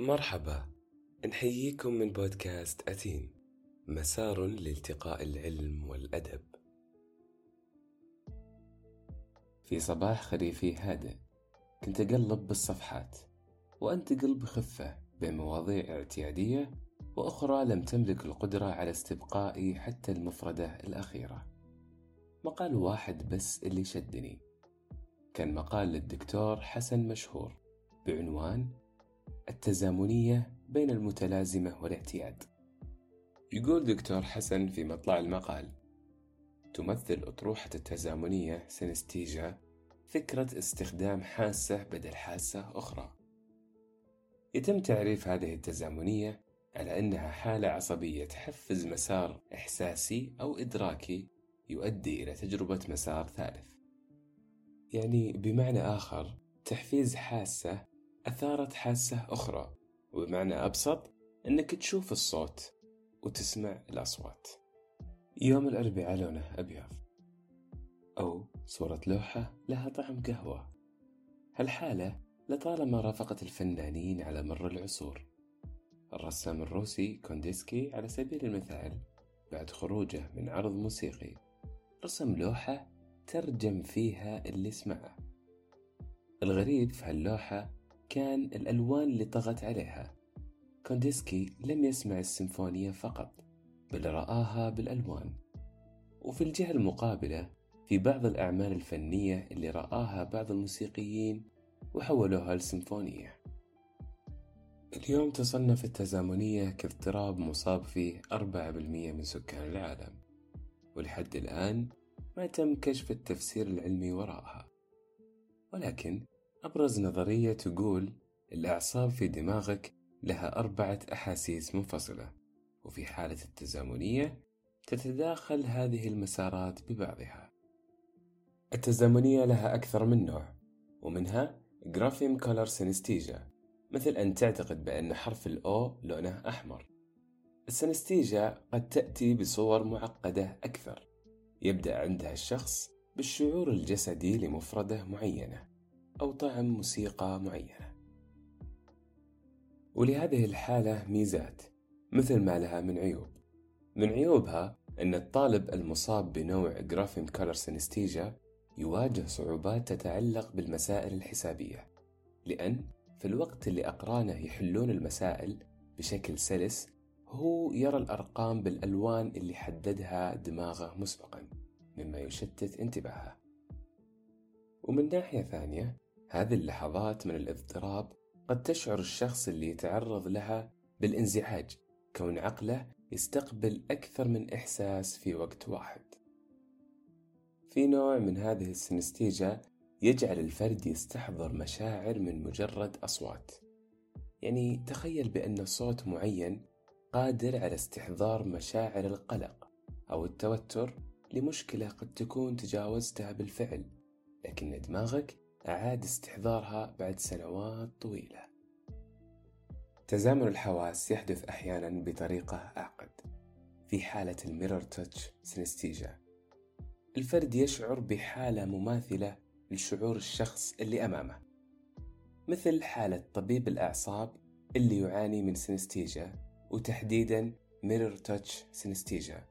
مرحبا. نحييكم من بودكاست أتين. مسار لالتقاء العلم والأدب. في صباح خريفي هادئ كنت أقلب بالصفحات وأنتقل بخفة بين مواضيع اعتيادية وأخرى لم تملك القدرة على استبقائي حتى المفردة الأخيرة. مقال واحد بس اللي شدني. كان مقال للدكتور حسن مشهور بعنوان التزامنية بين المتلازمة والاعتياد. يقول دكتور حسن في مطلع المقال تمثل أطروحة التزامنية سينستيجا فكرة استخدام حاسة بدل حاسة أخرى. يتم تعريف هذه التزامنية على أنها حالة عصبية تحفز مسار إحساسي أو إدراكي يؤدي إلى تجربة مسار ثالث. يعني بمعنى آخر تحفيز حاسة أثارت حاسة أخرى وبمعنى أبسط أنك تشوف الصوت وتسمع الأصوات. يوم الأربعاء لونه أبيض. أو صورة لوحة لها طعم قهوة. هالحالة لطالما رافقت الفنانين على مر العصور. الرسام الروسي كونديسكي على سبيل المثال بعد خروجه من عرض موسيقي. رسم لوحة ترجم فيها اللي سمعه. الغريب في هاللوحة كان الألوان اللي طغت عليها. كونديسكي لم يسمع السيمفونية فقط بل رآها بالألوان. وفي الجهة المقابلة في بعض الأعمال الفنية اللي رآها بعض الموسيقيين وحولوها لسيمفونية. اليوم تصنف التزامنية كاضطراب مصاب فيه 4% من سكان العالم. ولحد الآن ما تم كشف التفسير العلمي وراءها. ولكن أبرز نظرية تقول الأعصاب في دماغك لها أربعة أحاسيس منفصلة وفي حالة التزامنية تتداخل هذه المسارات ببعضها. التزامنية لها أكثر من نوع ومنها grapheme color synesthesia مثل أن تعتقد بأن حرف ال O لونه أحمر. ال synesthesia قد تأتي بصور معقدة أكثر يبدأ عندها الشخص بالشعور الجسدي لمفردة معينة. أو طعم موسيقى معينة. ولهذه الحالة ميزات مثل ما لها من عيوب. من عيوبها أن الطالب المصاب بنوع grapheme color synesthesia يواجه صعوبات تتعلق بالمسائل الحسابية لأن في الوقت اللي أقرانه يحلون المسائل بشكل سلس هو يرى الأرقام بالألوان اللي حددها دماغه مسبقا مما يشتت انتباهه. ومن ناحية ثانية هذه اللحظات من الاضطراب قد تشعر الشخص اللي يتعرض لها بالانزعاج كون عقله يستقبل أكثر من إحساس في وقت واحد. في نوع من هذه السنستيجا يجعل الفرد يستحضر مشاعر من مجرد أصوات. يعني تخيل بأن صوت معين قادر على استحضار مشاعر القلق أو التوتر لمشكلة قد تكون تجاوزتها بالفعل لكن دماغك أعاد استحضارها بعد سنوات طويلة. تزامن الحواس يحدث أحيانا بطريقة أعقد في حالة ال mirror touch synesthesia الفرد يشعر بحالة مماثلة لشعور الشخص اللي أمامه مثل حالة طبيب الأعصاب اللي يعاني من synesthesia وتحديدا mirror touch synesthesia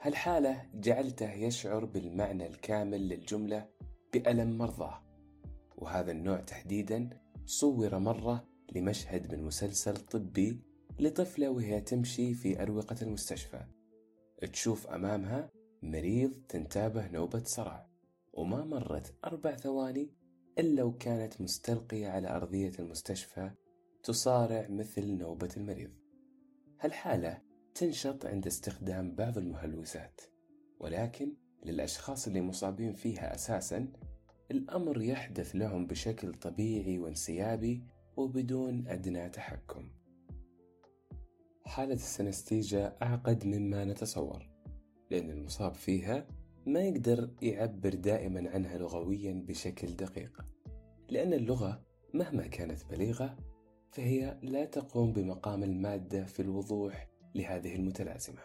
هالحالة جعلته يشعر بالمعنى الكامل للجملة بألم مرضاه. وهذا النوع تحديدا صور مرة لمشهد من مسلسل طبي لطفلة وهي تمشي في أروقة المستشفى. تشوف أمامها مريض تنتابه نوبة صرع وما مرت أربع ثواني إلا وكانت مستلقية على أرضية المستشفى تصارع مثل نوبة المريض. هالحالة تنشط عند استخدام بعض المهلوسات ولكن للأشخاص اللي مصابين فيها أساسا الأمر يحدث لهم بشكل طبيعي وانسيابي وبدون أدنى تحكم. حالة السنستيجا أعقد مما نتصور لأن المصاب فيها ما يقدر يعبر دائما عنها لغويا بشكل دقيق لأن اللغة مهما كانت بليغة فهي لا تقوم بمقام المادة في الوضوح لهذه المتلازمة.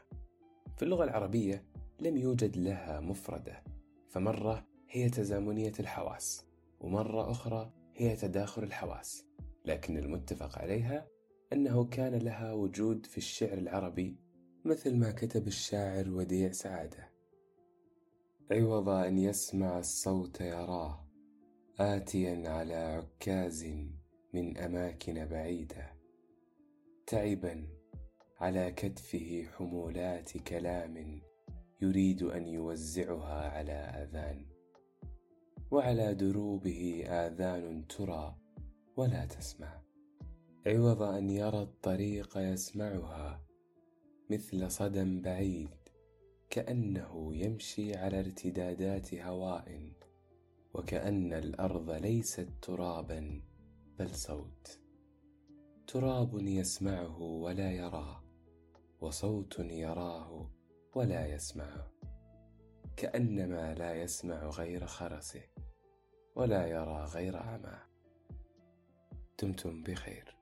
في اللغة العربية لم يوجد لها مفردة فمرة هي تزامنية الحواس ومرة أخرى هي تداخل الحواس. لكن المتفق عليها أنه كان لها وجود في الشعر العربي مثل ما كتب الشاعر وديع سعادة. عوض أن يسمع الصوت يراه آتيا على عكاز من أماكن بعيدة. تعبا على كتفه حمولات كلام يريد أن يوزعها على آذان. وعلى دروبه آذان ترى ولا تسمع. عوض أن يرى الطريق يسمعها مثل صدى بعيد كأنه يمشي على ارتدادات هواء وكأن الأرض ليست ترابا بل صوت. تراب يسمعه ولا يراه وصوت يراه ولا يسمعه كأنما لا يسمع غير خرسه ولا يرى غير عماه دمتم بخير.